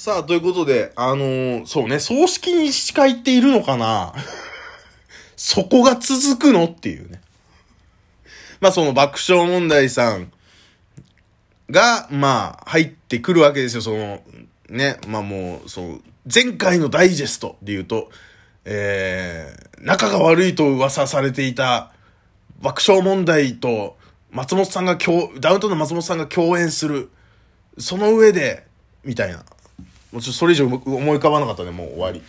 さあ、ということで、あのーそうね、葬式に司会っているのかな？そこが続くの？っていうね。まあ、その爆笑問題さんが、まあ、入ってくるわけですよ、その、ね、まあもう、そう、前回のダイジェストで言うと、えー、仲が悪いと噂されていた爆笑問題と松本さんが共、ダウンタウンの松本さんが共演する。その上で、みたいな。もうちょっとそれ以上思い浮かばなかったね、もう終わり。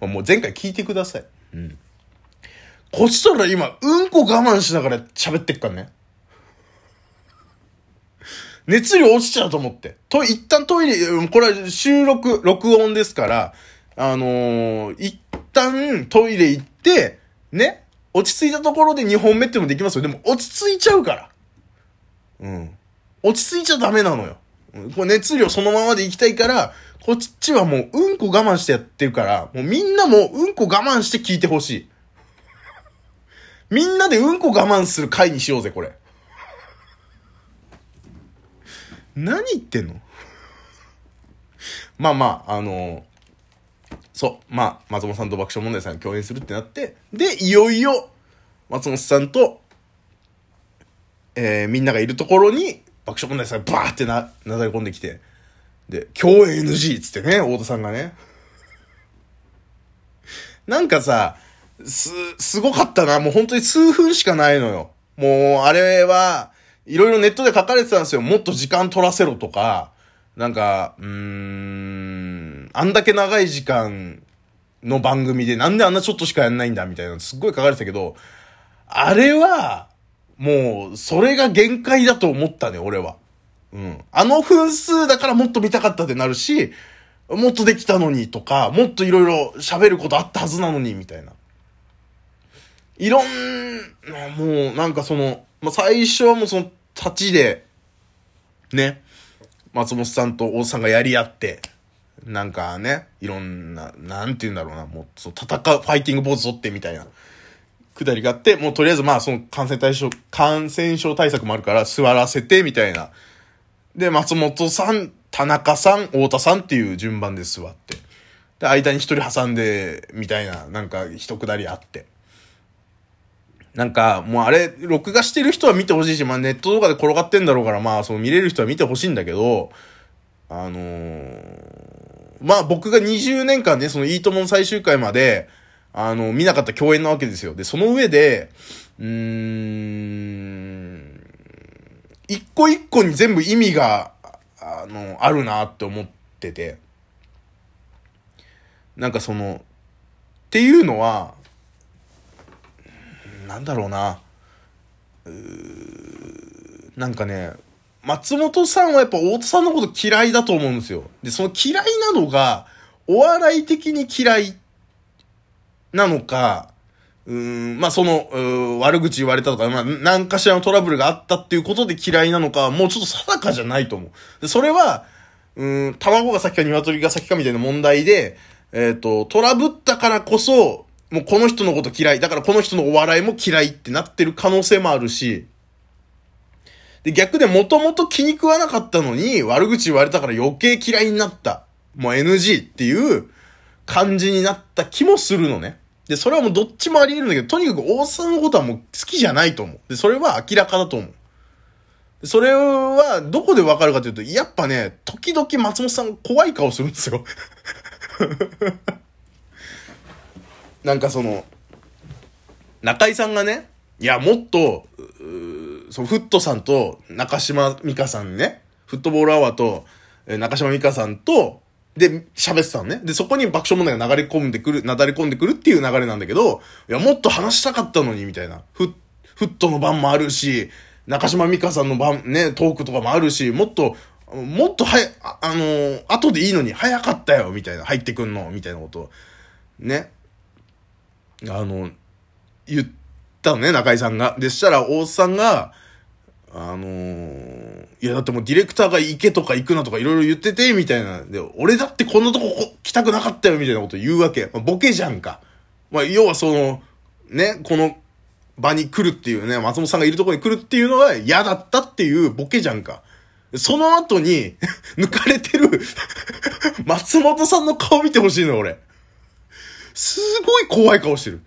もう前回聞いてください。うん。こっちとら今、うんこ我慢しながら喋ってっからね。熱量落ちちゃうと思って。と、一旦トイレ、これは収録、録音ですから、あのー一旦トイレ行って、ね、落ち着いたところで2本目ってもできますよ。でも落ち着いちゃうから。うん。落ち着いちゃダメなのよ。これ熱量そのままで行きたいから、こっちはもううんこ我慢してやってるから、もうみんなもうんこ我慢して聞いてほしい。みんなでうんこ我慢する回にしようぜ、これ。何言ってんの？まあまあ、あのそう、まあ、松本さんと爆笑問題さん共演するってなって、で、いよいよ、松本さんと、えーみんながいるところに、爆笑問題さんがバーってな、なだれ込んできて、で、共演 NG っつってね、太田さんがね。なんかさ、す、すごかったな。もう本当に数分しかないのよ。もう、あれは、いろいろネットで書かれてたんですよ。もっと時間取らせろとか、なんか、うーん、あんだけ長い時間の番組でなんであんなちょっとしかやんないんだみたいなすっごい書かれてたけど、あれは、もう、それが限界だと思ったね、俺は。うん。あの分数だからもっと見たかったってなるし、もっとできたのにとか、もっといろいろ喋ることあったはずなのに、みたいな。いろんな、もう、なんかその、まあ、最初はもうその、立ちで、ね、松本さんと大津さんがやり合って、なんかね、いろんな、なんて言うんだろうな、もう、そう戦う、ファイティングポーズ取ってみたいな、くだりがあって、もうとりあえずまあ、その感染対象、感染症対策もあるから座らせて、みたいな。で、松本さん、田中さん、太田さんっていう順番で座って。で、間に一人挟んで、みたいな、なんか一くだりあって。なんか、もうあれ、録画してる人は見てほしいし、まあネットとかで転がってんだろうから、まあその見れる人は見てほしいんだけど、あのーまあ僕が20年間ね、そのいいともの最終回まで、あの、見なかった共演なわけですよ。で、その上で、うーん、一個一個に全部意味が、あの、あるなって思ってて、なんかその、っていうのは、なんだろうな。うーなんかね、松本さんはやっぱ大津さんのこと嫌いだと思うんですよ。で、その嫌いなのが、お笑い的に嫌いなのか、うん、まあ、その、う悪口言われたとか、まあ、何かしらのトラブルがあったっていうことで嫌いなのか、もうちょっと定かじゃないと思う。で、それは、うん、卵が先か鶏が先かみたいな問題で、えっ、と、トラブったからこそ、もうこの人のこと嫌い。だからこの人のお笑いも嫌いってなってる可能性もあるし、で、逆でもともと気に食わなかったのに、悪口言われたから余計嫌いになった。もう NG っていう感じになった気もするのね。で、それはもうどっちもあり得るんだけど、とにかく大津さんのことはもう好きじゃないと思う。で、それは明らかだと思う。それは、どこでわかるかというと、やっぱね、時々松本さん怖い顔するんですよ。なんかその、中井さんがね、いや、もっと、そのフットさんと中島美香さんね、フットボールアワーと中島美香さんと、で、喋ってたのね。で、そこに爆笑問題が流れ込んでくる、なだれ込んでくるっていう流れなんだけど、いや、もっと話したかったのに、みたいな。フッ、フットの番もあるし、中島美香さんの番、ね、トークとかもあるし、もっと、もっと早い、あ、あのー後でいいのに早かったよ、みたいな。入ってくんの、みたいなこと。ね。あの、言ったのね、中井さんが。で、したら、大津さんが、あのーいや、だってもうディレクターが行けとか行くなとかいろいろ言ってて、みたいな。で、俺だってこんなとこ来たくなかったよ、みたいなこと言うわけ。まあボケじゃんか。まあ、要はその、ね、この場に来るっていうね、松本さんがいるところに来るっていうのが嫌だったっていうボケじゃんか。その後に、抜かれてる 松本さんの顔見てほしいの、俺。すごい怖い顔してる。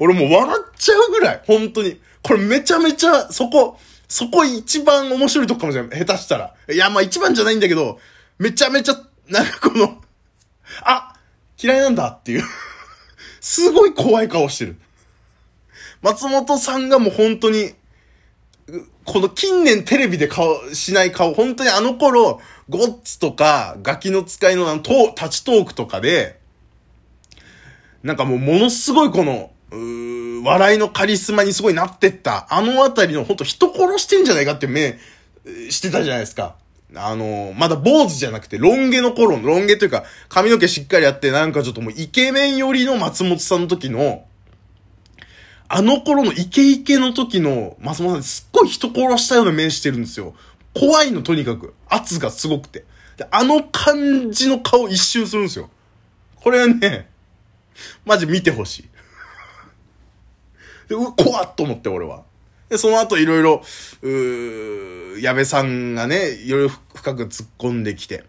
俺もう笑っちゃうぐらい、本当に。これめちゃめちゃ、そこ、そこ一番面白いとこかもしれない。下手したら。いや、まあ一番じゃないんだけど、めちゃめちゃ、なんかこの、あ嫌いなんだっていう すごい怖い顔してる。松本さんがもう本当に、この近年テレビで顔、しない顔、本当にあの頃、ゴッツとか、ガキの使いのあの、トタチトークとかで、なんかもうものすごいこの、う笑いのカリスマにすごいなってった、あのあたりの本当人殺してんじゃないかって目してたじゃないですか。あの、まだ坊主じゃなくて、ロン毛の頃の、ロン毛というか、髪の毛しっかりあって、なんかちょっともうイケメン寄りの松本さんの時の、あの頃のイケイケの時の松本さんすっごい人殺したような目してるんですよ。怖いの、とにかく。圧がすごくて。で、あの感じの顔一周するんですよ。これはね、マジ見てほしい。で、う怖っと思って、俺は。で、その後いろいろ、うー、矢部さんがね、いろいろ深く突っ込んできて、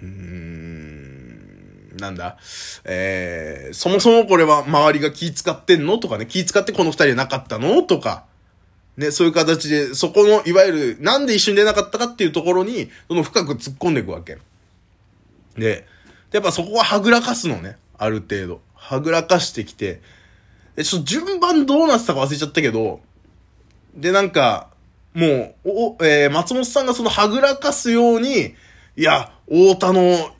うーん、なんだ、えー、そもそもこれは周りが気使ってんのとかね、気使ってこの二人なかったのとか、ね、そういう形で、そこの、いわゆる、なんで一緒に出なかったかっていうところに、その深く突っ込んでいくわけ。で、やっぱそこははぐらかすのね、ある程度。はぐらかしてきて、え、ちょっと順番どうなってたか忘れちゃったけど、で、なんか、もう、お、えー、松本さんがそのはぐらかすように、いや、太田の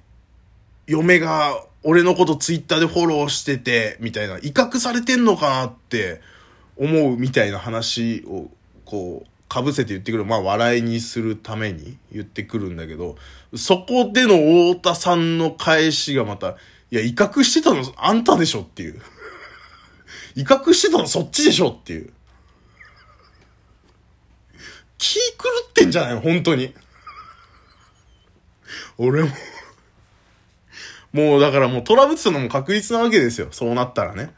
嫁が俺のことツイッターでフォローしてて、みたいな、威嚇されてんのかなって思うみたいな話を、こう、かぶせて言ってくる。まあ、笑いにするために言ってくるんだけど、そこでの太田さんの返しがまた、いや、威嚇してたのあんたでしょっていう。威嚇してたのそっちでしょっていう。気狂ってんじゃない？の本当に。俺ももうだからもうトラブってたのも確実なわけですよ。そうなったらね。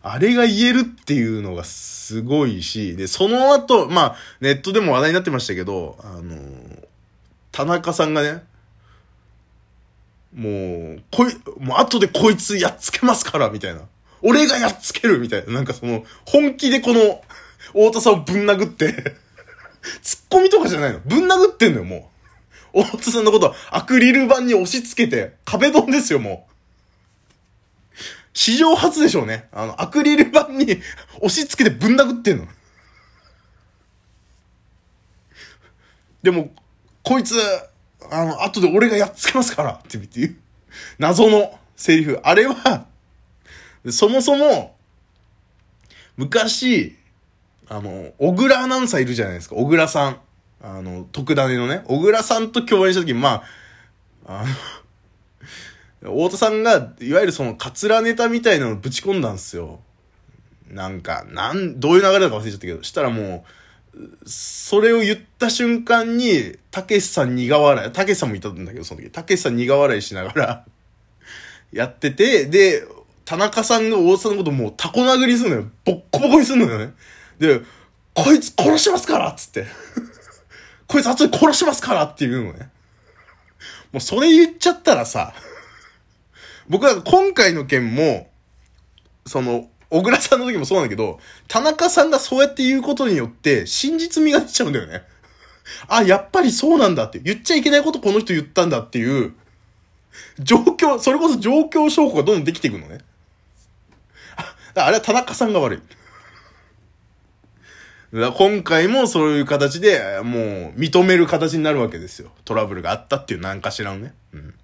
あれが言えるっていうのがすごいし、で、その後、まあ、ネットでも話題になってましたけど、あの、田中さんがね、もう、こい、もう後でこいつやっつけますから、みたいな。俺がやっつける、みたいな。なんかその、本気でこの、太田さんをぶん殴ってツッコミとかじゃないの。ぶん殴ってんのよ、もう。太田さんのことアクリル板に押し付けて、壁ドンですよ、もう。史上初でしょうね。あの、アクリル板に押し付けてぶん殴ってんの。でも、こいつ、あの、後で俺がやっつけますからっていう、謎のセリフ。あれは、そもそも、昔、あの、小倉アナウンサーいるじゃないですか。小倉さん。あの、特ダネのね。小倉さんと共演した時に、まあ、あの、太田さんが、いわゆるその、カツラネタみたいなのをぶち込んだんですよ。なんか、なん、どういう流れだか忘れちゃったけど、したらもう、それを言った瞬間に、たけしさん苦笑い、たけしさんもいたんだけど、その時、たけしさん苦笑いしながら やってて、で、田中さんが大津さんのこともうタコ殴りするのよ。ボッコボコにするのよね。で、こいつ殺しますからっつって。こいつ後で殺しますからっていうのね。もうそれ言っちゃったらさ、僕は今回の件も、その、小倉さんの時もそうなんだけど、田中さんがそうやって言うことによって、真実味が出ちゃうんだよね。あ、やっぱりそうなんだって。言っちゃいけないことこの人言ったんだっていう、状況、それこそ状況証拠がどんどんできていくのね。ああれは田中さんが悪い。だ今回もそういう形で、もう認める形になるわけですよ。トラブルがあったっていう何かしらのね。うん。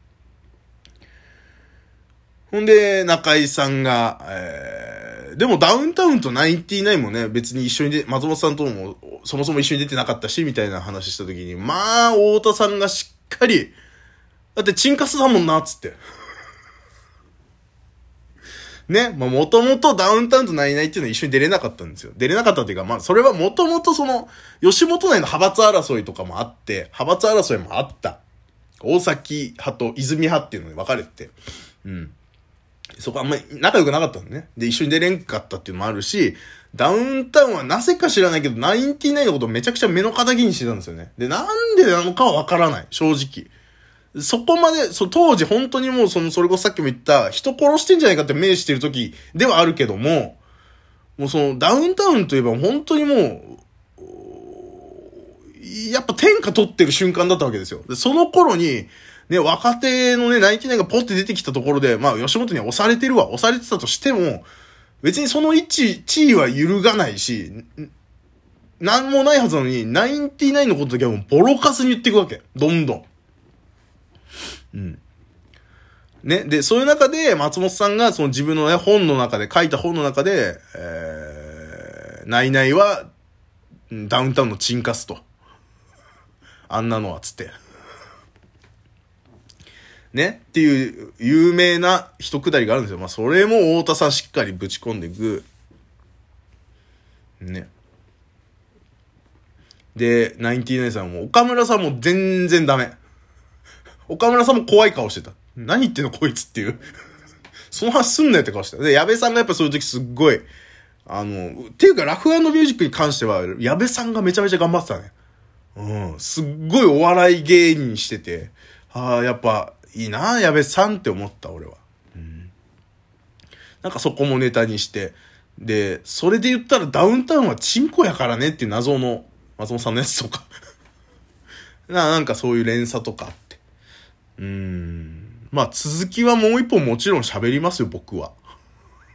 ほんで、中井さんが、えーでもダウンタウンとナインティナインもね、別に一緒にで、松本さんともそもそも一緒に出てなかったし、みたいな話した時に、まあ、太田さんがしっかり、だってチンカスだもんな、つって。ね、まあもともとダウンタウンとナイナイっていうのは一緒に出れなかったんですよ。出れなかったっていうか、まあそれはもともとその、吉本内の派閥争いとかもあって、派閥争いもあった。大崎派と泉派っていうのに分かれて。うん。そこあんまり仲良くなかったのね。で、一緒に出れんかったっていうのもあるし、ダウンタウンはなぜか知らないけど、ナインティナインのことをめちゃくちゃ目の敵にしてたんですよね。で、なんでなのかはわからない。正直。そこまで、そ当時本当にもうその、それこそさっきも言った、人殺してんじゃないかって命してる時ではあるけども、もうそのダウンタウンといえば本当にもう、やっぱ天下取ってる瞬間だったわけですよ。で、その頃に、ね、若手のね、ナインティナインがポッて出てきたところで、まあ、吉本には押されてるわ、押されてたとしても、別にその位置、地位は揺るがないし、なんもないはずなのに、ナインティナインのことだけはもうボロカスに言っていくわけ。どんどん。うん。ね。で、そういう中で、松本さんがその自分のね、本の中で、書いた本の中で、えー、ナイナイは、ダウンタウンのチンカスと。あんなのは、つって。ねっていう有名な一くだりがあるんですよ。まあ、それも太田さんしっかりぶち込んでいく。ね。で、ナインティナインさんも、岡村さんも全然ダメ。岡村さんも怖い顔してた。何言ってんのこいつっていうその話すんなよって顔してた。で、矢部さんがやっぱそういう時すっごい、あの、っていうかラフミュージックに関しては、矢部さんがめちゃめちゃ頑張ってたね。うん。すっごいお笑い芸人してて、ああ、やっぱ、いいな、矢部さんって思った、俺は。うん。なんかそこもネタにして、で、それで言ったらダウンタウンはチンコやからねっていう謎の松本さんのやつとか な。なんかそういう連鎖とかって。うん。まあ続きはもう一本もちろん喋りますよ、僕は。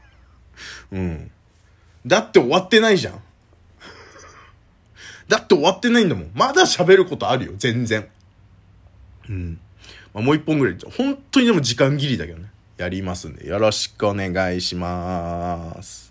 うん。だって終わってないじゃん。だって終わってないんだもん。まだ喋ることあるよ、全然。うん。まあ、もう一本ぐらい。本当にでも時間切りだけどね。やりますんで、よろしくお願いします。